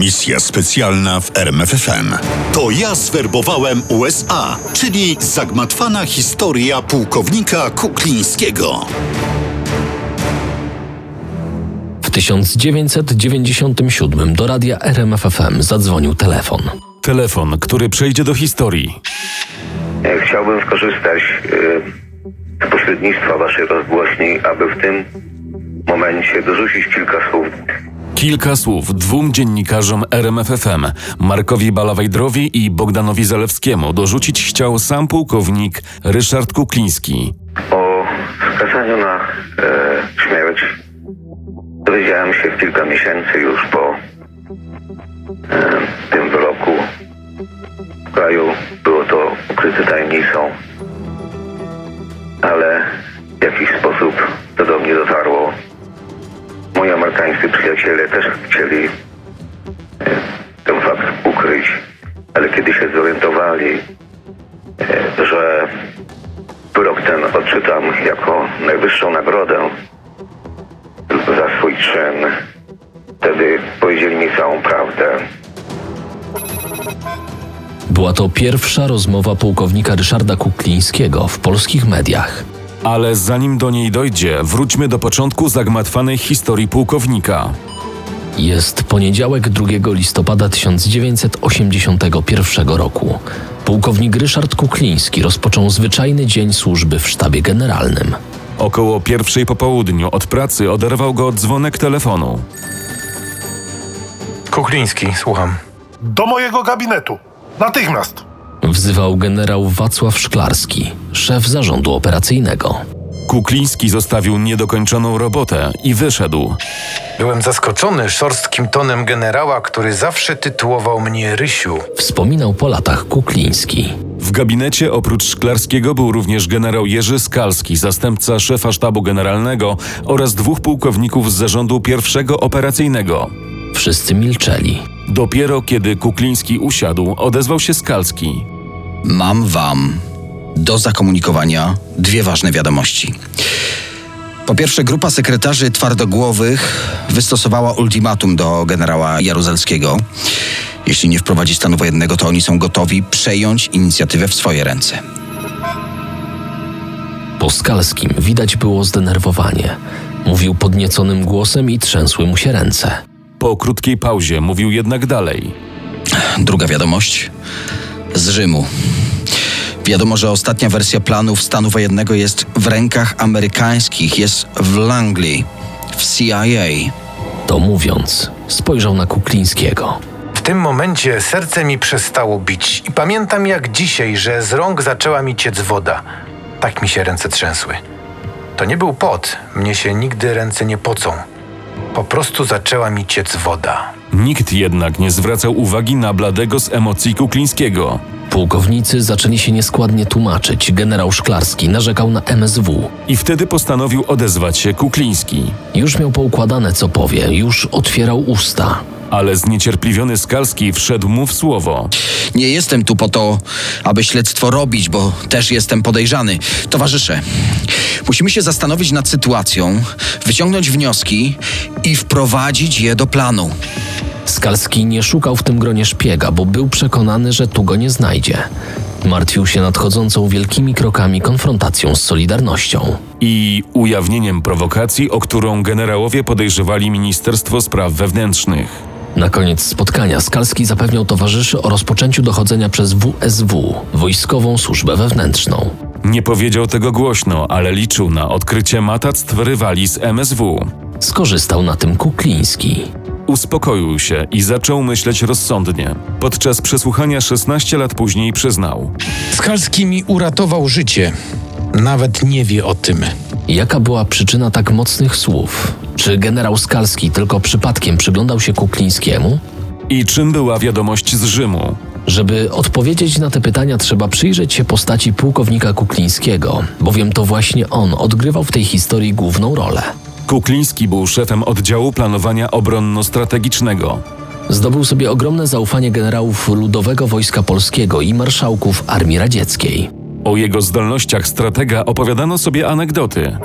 Misja specjalna w RMFFM. To ja zwerbowałem USA, czyli zagmatwana historia pułkownika Kuklińskiego. W 1997 do radia RMFFM zadzwonił telefon. Telefon, który przejdzie do historii. E, Chciałbym skorzystać e, z pośrednictwa waszej rozgłośni, aby w tym momencie dorzucić kilka słów. Kilka słów dwóm dziennikarzom RMFFM, Markowi Balawajdrowi i Bogdanowi Zalewskiemu, dorzucić chciał sam pułkownik Ryszard Kukliński. O skazaniu na e, śmierć dowiedziałem się kilka miesięcy już po e, tym wyroku. W kraju było to ukryte tajemnicą, ale w jakiś sposób to do mnie dotarło. Moi amerykańscy przyjaciele też chcieli e, ten fakt ukryć, ale kiedy się zorientowali, e, że wyrok ten odczytam jako najwyższą nagrodę za swój czyn, wtedy powiedzieli mi całą prawdę. Była to pierwsza rozmowa pułkownika Ryszarda Kuklińskiego w polskich mediach. Ale zanim do niej dojdzie, wróćmy do początku zagmatwanej historii pułkownika. Jest poniedziałek 2 listopada 1981 roku. Pułkownik Ryszard Kukliński rozpoczął zwyczajny dzień służby w sztabie generalnym. Około pierwszej po południu od pracy oderwał go dzwonek telefonu. Kukliński, słucham. Do mojego gabinetu. Natychmiast. Wzywał generał Wacław Szklarski, szef zarządu operacyjnego. Kukliński zostawił niedokończoną robotę i wyszedł. Byłem zaskoczony szorstkim tonem generała, który zawsze tytułował mnie Rysiu. Wspominał po latach Kukliński. W gabinecie oprócz Szklarskiego był również generał Jerzy Skalski, zastępca szefa sztabu generalnego oraz dwóch pułkowników z zarządu pierwszego operacyjnego. Wszyscy milczeli. Dopiero kiedy Kukliński usiadł, odezwał się Skalski. Mam wam do zakomunikowania dwie ważne wiadomości. Po pierwsze, grupa sekretarzy twardogłowych wystosowała ultimatum do generała Jaruzelskiego. Jeśli nie wprowadzi stanu wojennego, to oni są gotowi przejąć inicjatywę w swoje ręce. Po Skalskim widać było zdenerwowanie. Mówił podnieconym głosem i trzęsły mu się ręce. Po krótkiej pauzie mówił jednak dalej. Druga wiadomość z Rzymu. Wiadomo, że ostatnia wersja planów stanu wojennego jest w rękach amerykańskich, jest w Langley, w CIA. To mówiąc, spojrzał na Kuklińskiego. W tym momencie serce mi przestało bić i pamiętam jak dzisiaj, że z rąk zaczęła mi ciec woda. Tak mi się ręce trzęsły. To nie był pot, mnie się nigdy ręce nie pocą. Po prostu zaczęła mi ciec woda. Nikt jednak nie zwracał uwagi na bladego z emocji Kuklińskiego. Pułkownicy zaczęli się nieskładnie tłumaczyć. Generał Szklarski narzekał na MSW. I wtedy postanowił odezwać się Kukliński. Już miał poukładane, co powie, już otwierał usta. Ale zniecierpliwiony Skalski wszedł mu w słowo. Nie jestem tu po to, aby śledztwo robić, bo też jestem podejrzany. Towarzysze, musimy się zastanowić nad sytuacją, wyciągnąć wnioski i wprowadzić je do planu. Skalski nie szukał w tym gronie szpiega, bo był przekonany, że tu go nie znajdzie. Martwił się nadchodzącą wielkimi krokami konfrontacją z Solidarnością. I ujawnieniem prowokacji, o którą generałowie podejrzewali Ministerstwo Spraw Wewnętrznych. Na koniec spotkania Skalski zapewniał towarzyszy o rozpoczęciu dochodzenia przez WSW, Wojskową Służbę Wewnętrzną. Nie powiedział tego głośno, ale liczył na odkrycie matactw rywali z MSW. Skorzystał na tym Kukliński. Uspokoił się i zaczął myśleć rozsądnie. Podczas przesłuchania 16 lat później przyznał. Skalski mi uratował życie. Nawet nie wie o tym. Jaka była przyczyna tak mocnych słów? Czy generał Skalski tylko przypadkiem przyglądał się Kuklińskiemu? I czym była wiadomość z Rzymu? Żeby odpowiedzieć na te pytania, trzeba przyjrzeć się postaci pułkownika Kuklińskiego, bowiem to właśnie on odgrywał w tej historii główną rolę. Kukliński był szefem oddziału planowania obronno-strategicznego. Zdobył sobie ogromne zaufanie generałów Ludowego Wojska Polskiego i marszałków Armii Radzieckiej. O jego zdolnościach stratega opowiadano sobie anegdoty.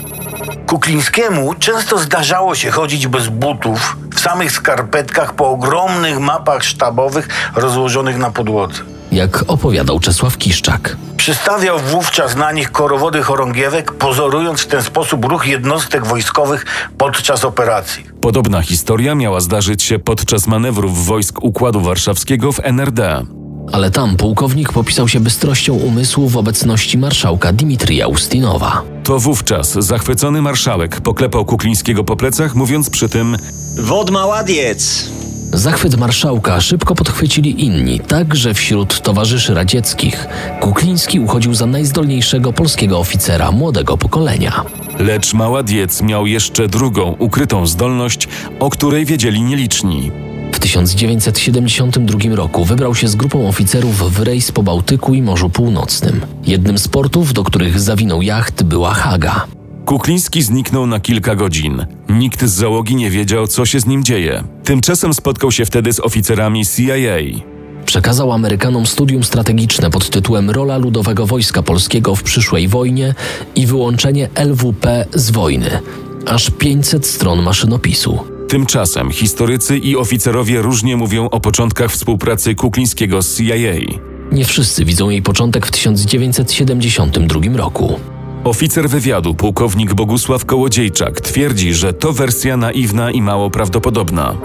Kuklińskiemu często zdarzało się chodzić bez butów, w samych skarpetkach po ogromnych mapach sztabowych rozłożonych na podłodze. Jak opowiadał Czesław Kiszczak. Przystawiał wówczas na nich korowody chorągiewek, pozorując w ten sposób ruch jednostek wojskowych podczas operacji. Podobna historia miała zdarzyć się podczas manewrów wojsk Układu Warszawskiego w NRD. Ale tam pułkownik popisał się bystrością umysłu w obecności marszałka Dimitrija Ustinowa. To wówczas zachwycony marszałek poklepał Kuklińskiego po plecach, mówiąc przy tym Wod ma ładziec. Zachwyt marszałka szybko podchwycili inni, tak że wśród towarzyszy radzieckich Kukliński uchodził za najzdolniejszego polskiego oficera młodego pokolenia. Lecz Maładiec miał jeszcze drugą, ukrytą zdolność, o której wiedzieli nieliczni. W 1972 roku wybrał się z grupą oficerów w rejs po Bałtyku i Morzu Północnym. Jednym z portów, do których zawinął jacht, była Haga. Kukliński zniknął na kilka godzin. Nikt z załogi nie wiedział, co się z nim dzieje. Tymczasem spotkał się wtedy z oficerami CIA. Przekazał Amerykanom studium strategiczne pod tytułem Rola Ludowego Wojska Polskiego w przyszłej wojnie i wyłączenie LWP z wojny. Aż 500 stron maszynopisu. Tymczasem historycy i oficerowie różnie mówią o początkach współpracy Kuklińskiego z CIA. Nie wszyscy widzą jej początek w 1972 roku. Oficer wywiadu, pułkownik Bogusław Kołodziejczak, twierdzi, że to wersja naiwna i mało prawdopodobna.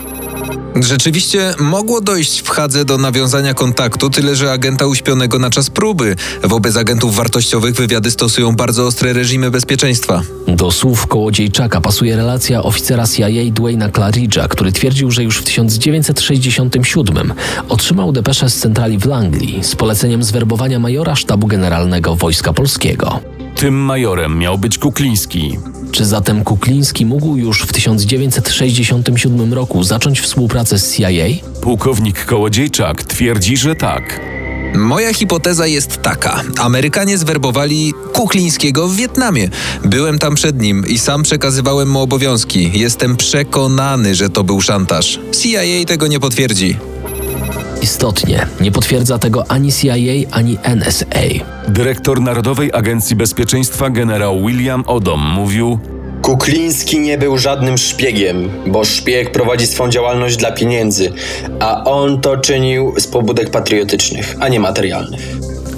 Rzeczywiście mogło dojść w Hadze do nawiązania kontaktu, tyle że agenta uśpionego na czas próby. Wobec agentów wartościowych wywiady stosują bardzo ostre reżimy bezpieczeństwa. Do słów Kołodziejczaka pasuje relacja oficera CIA Dwayna Claridge'a, który twierdził, że już w 1967 otrzymał depeszę z centrali w Langley z poleceniem zwerbowania majora sztabu generalnego Wojska Polskiego. Tym majorem miał być Kukliński. Czy zatem Kukliński mógł już w 1967 roku zacząć współpracę z CIA? Pułkownik Kołodziejczak twierdzi, że tak. Moja hipoteza jest taka. Amerykanie zwerbowali Kuklińskiego w Wietnamie. Byłem tam przed nim i sam przekazywałem mu obowiązki. Jestem przekonany, że to był szantaż. CIA tego nie potwierdzi. Istotnie, nie potwierdza tego ani CIA, ani NSA. Dyrektor Narodowej Agencji Bezpieczeństwa generał William Odom mówił: Kukliński nie był żadnym szpiegiem, bo szpieg prowadzi swą działalność dla pieniędzy, a on to czynił z pobudek patriotycznych, a nie materialnych.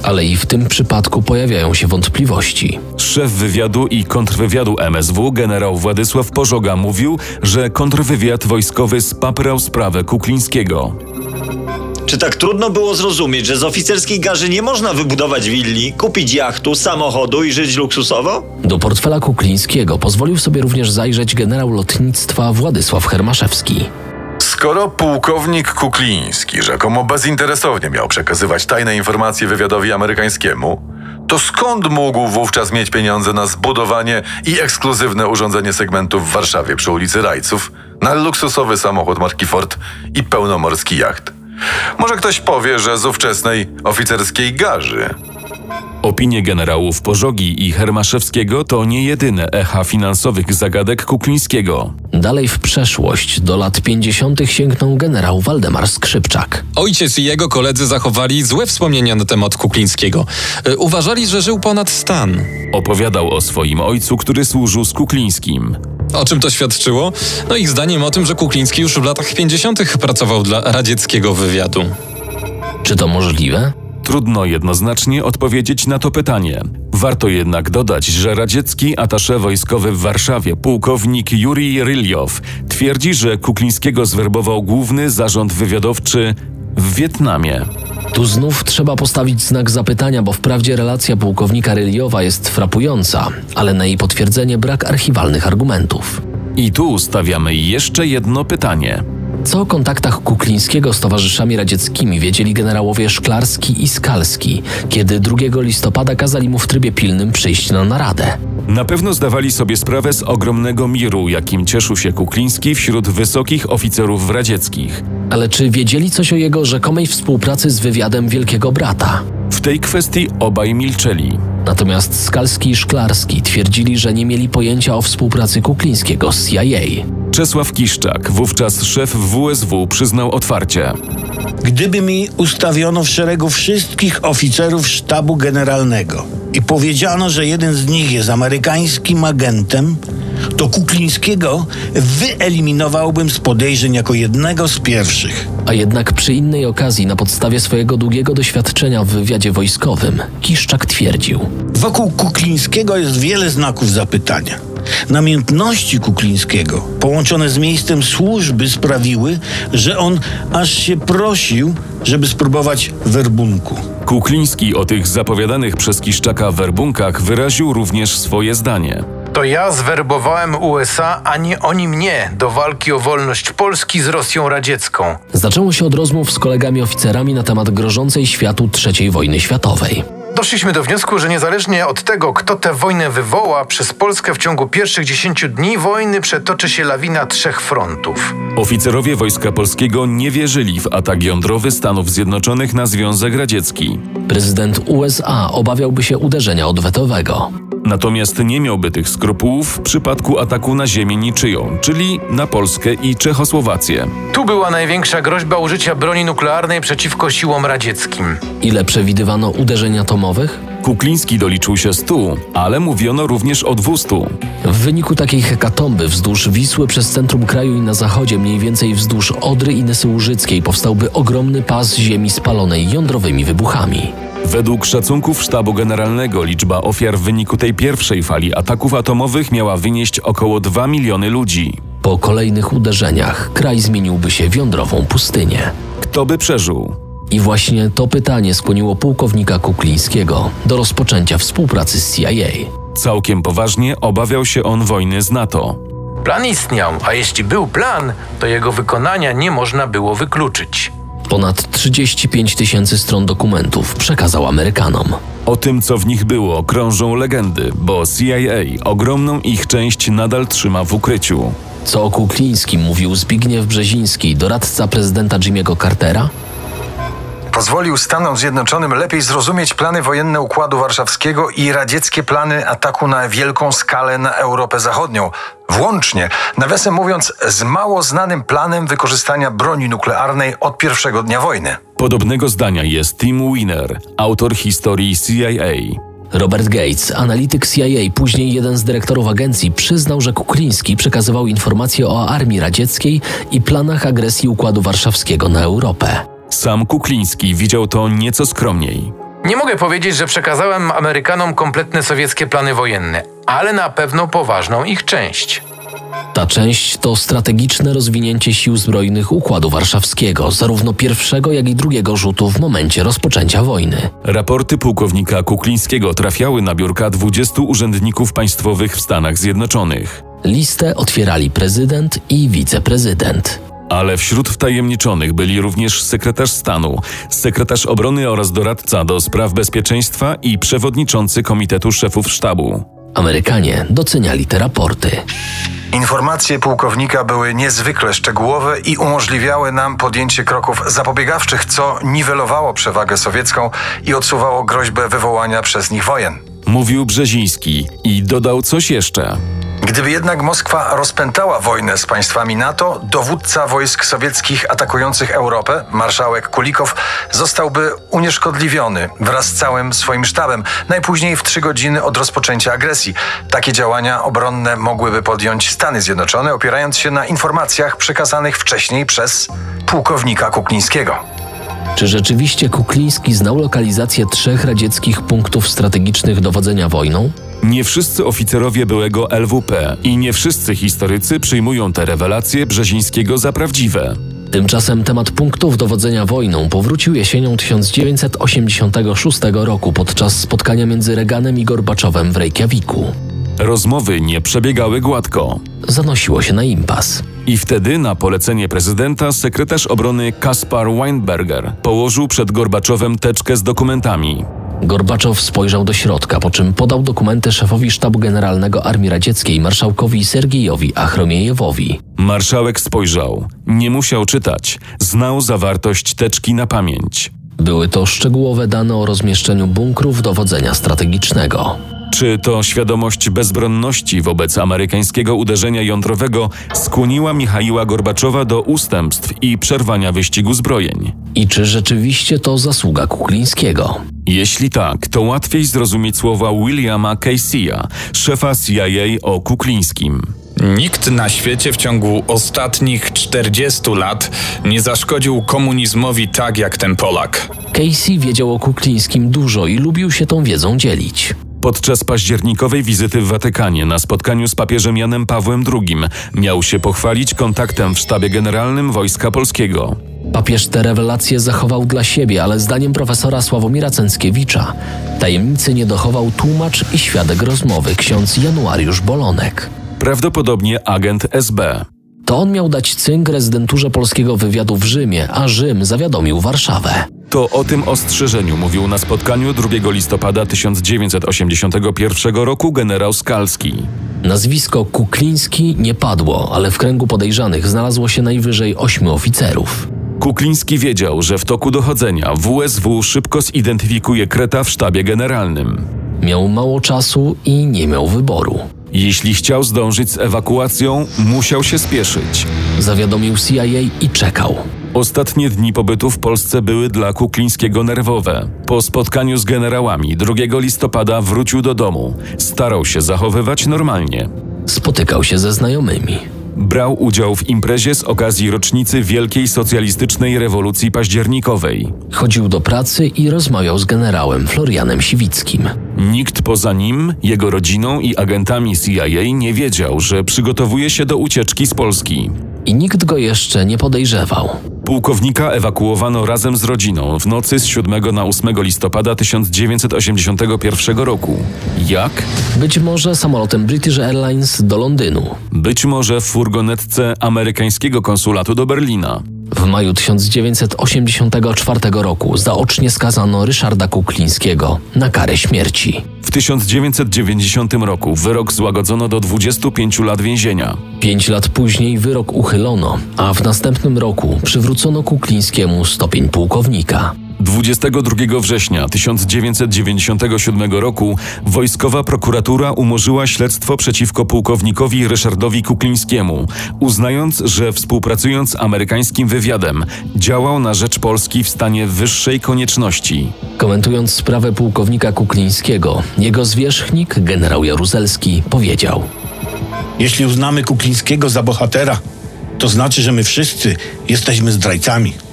Ale i w tym przypadku pojawiają się wątpliwości. Szef wywiadu i kontrwywiadu MSW generał Władysław Pożoga mówił, że kontrwywiad wojskowy spaprał sprawę Kuklińskiego. Czy tak trudno było zrozumieć, że z oficerskiej garzy nie można wybudować willi, kupić jachtu, samochodu i żyć luksusowo? Do portfela Kuklińskiego pozwolił sobie również zajrzeć generał lotnictwa Władysław Hermaszewski. Skoro pułkownik Kukliński rzekomo bezinteresownie miał przekazywać tajne informacje wywiadowi amerykańskiemu, to skąd mógł wówczas mieć pieniądze na zbudowanie i ekskluzywne urządzenie segmentów w Warszawie przy ulicy Rajców, na luksusowy samochód marki Ford i pełnomorski jacht? Może ktoś powie, że z ówczesnej oficerskiej garzy. Opinie generałów Pożogi i Hermaszewskiego to nie jedyne echa finansowych zagadek Kuklińskiego. Dalej w przeszłość, do lat 50. sięgnął generał Waldemar Skrzypczak. Ojciec i jego koledzy zachowali złe wspomnienia na temat Kuklińskiego. E, Uważali, że żył ponad stan. Opowiadał o swoim ojcu, który służył z Kuklińskim. O czym to świadczyło? No ich zdaniem o tym, że Kukliński już w latach 50. pracował dla radzieckiego wywiadu. Czy to możliwe? Trudno jednoznacznie odpowiedzieć na to pytanie. Warto jednak dodać, że radziecki atasze wojskowy w Warszawie, pułkownik Jurij Ryljow, twierdzi, że Kuklińskiego zwerbował główny zarząd wywiadowczy w Wietnamie. Tu znów trzeba postawić znak zapytania, bo wprawdzie relacja pułkownika Ryliowa jest frapująca, ale na jej potwierdzenie brak archiwalnych argumentów. I tu stawiamy jeszcze jedno pytanie. Co o kontaktach Kuklińskiego z towarzyszami radzieckimi wiedzieli generałowie Szklarski i Skalski, kiedy 2 listopada kazali mu w trybie pilnym przyjść na naradę? Na pewno zdawali sobie sprawę z ogromnego miru, jakim cieszył się Kukliński wśród wysokich oficerów radzieckich. Ale czy wiedzieli coś o jego rzekomej współpracy z wywiadem Wielkiego Brata? W tej kwestii obaj milczeli. Natomiast Skalski i Szklarski twierdzili, że nie mieli pojęcia o współpracy Kuklińskiego z CIA. Czesław Kiszczak, wówczas szef WSW, przyznał otwarcie. Gdyby mi ustawiono w szeregu wszystkich oficerów sztabu generalnego i powiedziano, że jeden z nich jest amerykańskim agentem, to Kuklińskiego wyeliminowałbym z podejrzeń jako jednego z pierwszych. A jednak przy innej okazji, na podstawie swojego długiego doświadczenia w wywiadzie wojskowym, Kiszczak twierdził: Wokół Kuklińskiego jest wiele znaków zapytania. Namiętności Kuklińskiego, połączone z miejscem służby, sprawiły, że on aż się prosił, żeby spróbować werbunku. Kukliński o tych zapowiadanych przez Kiszczaka werbunkach wyraził również swoje zdanie. To ja zwerbowałem USA, a nie oni mnie do walki o wolność Polski z Rosją radziecką. Zaczęło się od rozmów z kolegami oficerami na temat grożącej światu III wojny światowej. Doszliśmy do wniosku, że niezależnie od tego, kto tę wojnę wywoła, przez Polskę w ciągu pierwszych 10 dni wojny przetoczy się lawina trzech frontów. Oficerowie Wojska Polskiego nie wierzyli w atak jądrowy Stanów Zjednoczonych na Związek Radziecki. Prezydent USA obawiałby się uderzenia odwetowego. Natomiast nie miałby tych skrupułów w przypadku ataku na ziemię niczyją, czyli na Polskę i Czechosłowację. Tu była największa groźba użycia broni nuklearnej przeciwko siłom radzieckim. Ile przewidywano uderzeń atomowych? Kukliński doliczył się 100, ale mówiono również o 200. W wyniku takiej hekatomby wzdłuż Wisły przez centrum kraju i na zachodzie, mniej więcej wzdłuż Odry i Nysy Łużyckiej, powstałby ogromny pas ziemi spalonej jądrowymi wybuchami. Według szacunków Sztabu Generalnego liczba ofiar w wyniku tej pierwszej fali ataków atomowych miała wynieść około 2 miliony ludzi. Po kolejnych uderzeniach kraj zmieniłby się w jądrową pustynię. Kto by przeżył? I właśnie to pytanie skłoniło pułkownika Kuklińskiego do rozpoczęcia współpracy z CIA. Całkiem poważnie obawiał się on wojny z NATO. Plan istniał, a jeśli był plan, to jego wykonania nie można było wykluczyć. Ponad 35 tysięcy stron dokumentów przekazał Amerykanom. O tym, co w nich było, krążą legendy, bo CIA ogromną ich część nadal trzyma w ukryciu. Co o Kuklińskim mówił Zbigniew Brzeziński, doradca prezydenta Jimmy'ego Cartera? Pozwolił Stanom Zjednoczonym lepiej zrozumieć plany wojenne Układu Warszawskiego i radzieckie plany ataku na wielką skalę na Europę Zachodnią. Włącznie, nawiasem mówiąc, z mało znanym planem wykorzystania broni nuklearnej od pierwszego dnia wojny. Podobnego zdania jest Tim Wiener, autor historii CIA. Robert Gates, analityk CIA, później jeden z dyrektorów agencji, przyznał, że Kukliński przekazywał informacje o armii radzieckiej i planach agresji Układu Warszawskiego na Europę. Sam Kukliński widział to nieco skromniej. Nie mogę powiedzieć, że przekazałem Amerykanom kompletne sowieckie plany wojenne, ale na pewno poważną ich część. Ta część to strategiczne rozwinięcie sił zbrojnych Układu Warszawskiego, zarówno pierwszego, jak i drugiego rzutu w momencie rozpoczęcia wojny. Raporty pułkownika Kuklińskiego trafiały na biurka 20 urzędników państwowych w Stanach Zjednoczonych. Listę otwierali prezydent i wiceprezydent. Ale wśród wtajemniczonych byli również sekretarz stanu, sekretarz obrony oraz doradca do spraw bezpieczeństwa i przewodniczący Komitetu Szefów Sztabu. Amerykanie doceniali te raporty. Informacje pułkownika były niezwykle szczegółowe i umożliwiały nam podjęcie kroków zapobiegawczych, co niwelowało przewagę sowiecką i odsuwało groźbę wywołania przez nich wojen. Mówił Brzeziński i dodał coś jeszcze. Gdyby jednak Moskwa rozpętała wojnę z państwami NATO, dowódca wojsk sowieckich atakujących Europę, marszałek Kulikow, zostałby unieszkodliwiony wraz z całym swoim sztabem, najpóźniej w trzy godziny od rozpoczęcia agresji. Takie działania obronne mogłyby podjąć Stany Zjednoczone, opierając się na informacjach przekazanych wcześniej przez pułkownika Kuklińskiego. Czy rzeczywiście Kukliński znał lokalizację trzech radzieckich punktów strategicznych dowodzenia wojną? Nie wszyscy oficerowie byłego LWP i nie wszyscy historycy przyjmują te rewelacje Brzezińskiego za prawdziwe. Tymczasem temat punktów dowodzenia wojną powrócił jesienią 1986 roku podczas spotkania między Reaganem i Gorbaczowem w Reykjaviku. Rozmowy nie przebiegały gładko. Zanosiło się na impas. I wtedy na polecenie prezydenta sekretarz obrony Kaspar Weinberger położył przed Gorbaczowem teczkę z dokumentami. Gorbaczow spojrzał do środka, po czym podał dokumenty szefowi Sztabu Generalnego Armii Radzieckiej, marszałkowi Sergiejowi Achromiejewowi. Marszałek spojrzał. Nie musiał czytać. Znał zawartość teczki na pamięć. Były to szczegółowe dane o rozmieszczeniu bunkrów dowodzenia strategicznego. Czy to świadomość bezbronności wobec amerykańskiego uderzenia jądrowego skłoniła Michaiła Gorbaczowa do ustępstw i przerwania wyścigu zbrojeń? I czy rzeczywiście to zasługa Kuklińskiego? Jeśli tak, to łatwiej zrozumieć słowa Williama Casey'a, szefa CIA o Kuklińskim. Nikt na świecie w ciągu ostatnich 40 lat nie zaszkodził komunizmowi tak jak ten Polak. Casey wiedział o Kuklińskim dużo i lubił się tą wiedzą dzielić. Podczas październikowej wizyty w Watykanie na spotkaniu z papieżem Janem Pawłem II miał się pochwalić kontaktem w sztabie generalnym Wojska Polskiego. Papież te rewelacje zachował dla siebie, ale zdaniem profesora Sławomira Cęckiewicza tajemnicy nie dochował tłumacz i świadek rozmowy ksiądz Januariusz Bolonek. Prawdopodobnie agent SB. To on miał dać cynk rezydenturze polskiego wywiadu w Rzymie, a Rzym zawiadomił Warszawę. To o tym ostrzeżeniu mówił na spotkaniu 2 listopada 1981 roku generał Skalski. Nazwisko Kukliński nie padło, ale w kręgu podejrzanych znalazło się najwyżej ośmiu oficerów. Kukliński wiedział, że w toku dochodzenia WSW szybko zidentyfikuje Kreta w sztabie generalnym. Miał mało czasu i nie miał wyboru. Jeśli chciał zdążyć z ewakuacją, musiał się spieszyć. Zawiadomił CIA i czekał. Ostatnie dni pobytu w Polsce były dla Kuklińskiego nerwowe. Po spotkaniu z generałami 2 listopada wrócił do domu. Starał się zachowywać normalnie. Spotykał się ze znajomymi. Brał udział w imprezie z okazji rocznicy Wielkiej Socjalistycznej Rewolucji Październikowej. Chodził do pracy i rozmawiał z generałem Florianem Siwickim. Nikt poza nim, jego rodziną i agentami CIA nie wiedział, że przygotowuje się do ucieczki z Polski. I nikt go jeszcze nie podejrzewał. Pułkownika ewakuowano razem z rodziną w nocy z 7 na 8 listopada 1981 roku. Jak? Być może samolotem British Airlines do Londynu. Być może w furgonetce amerykańskiego konsulatu do Berlina. W maju 1984 roku zaocznie skazano Ryszarda Kuklińskiego na karę śmierci. W 1990 roku wyrok złagodzono do 25 lat więzienia. Pięć lat później wyrok uchylono, a w następnym roku przywrócono Kuklińskiemu stopień pułkownika. 22 września 1997 roku wojskowa prokuratura umorzyła śledztwo przeciwko pułkownikowi Ryszardowi Kuklińskiemu, uznając, że współpracując z amerykańskim wywiadem działał na rzecz Polski w stanie wyższej konieczności. Komentując sprawę pułkownika Kuklińskiego, jego zwierzchnik, generał Jaruzelski, powiedział: Jeśli uznamy Kuklińskiego za bohatera, to znaczy, że my wszyscy jesteśmy zdrajcami.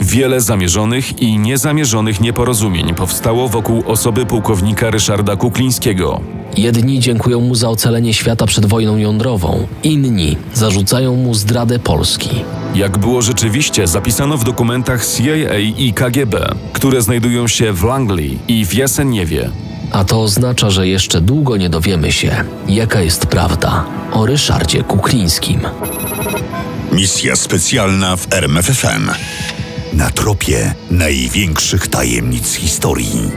Wiele zamierzonych i niezamierzonych nieporozumień powstało wokół osoby pułkownika Ryszarda Kuklińskiego. Jedni dziękują mu za ocalenie świata przed wojną jądrową, inni zarzucają mu zdradę Polski. Jak było rzeczywiście, zapisano w dokumentach CIA i KGB, które znajdują się w Langley i w Jaseniewie. A to oznacza, że jeszcze długo nie dowiemy się, jaka jest prawda o Ryszardzie Kuklińskim. Misja specjalna w RMFFM. Na tropie największych tajemnic historii.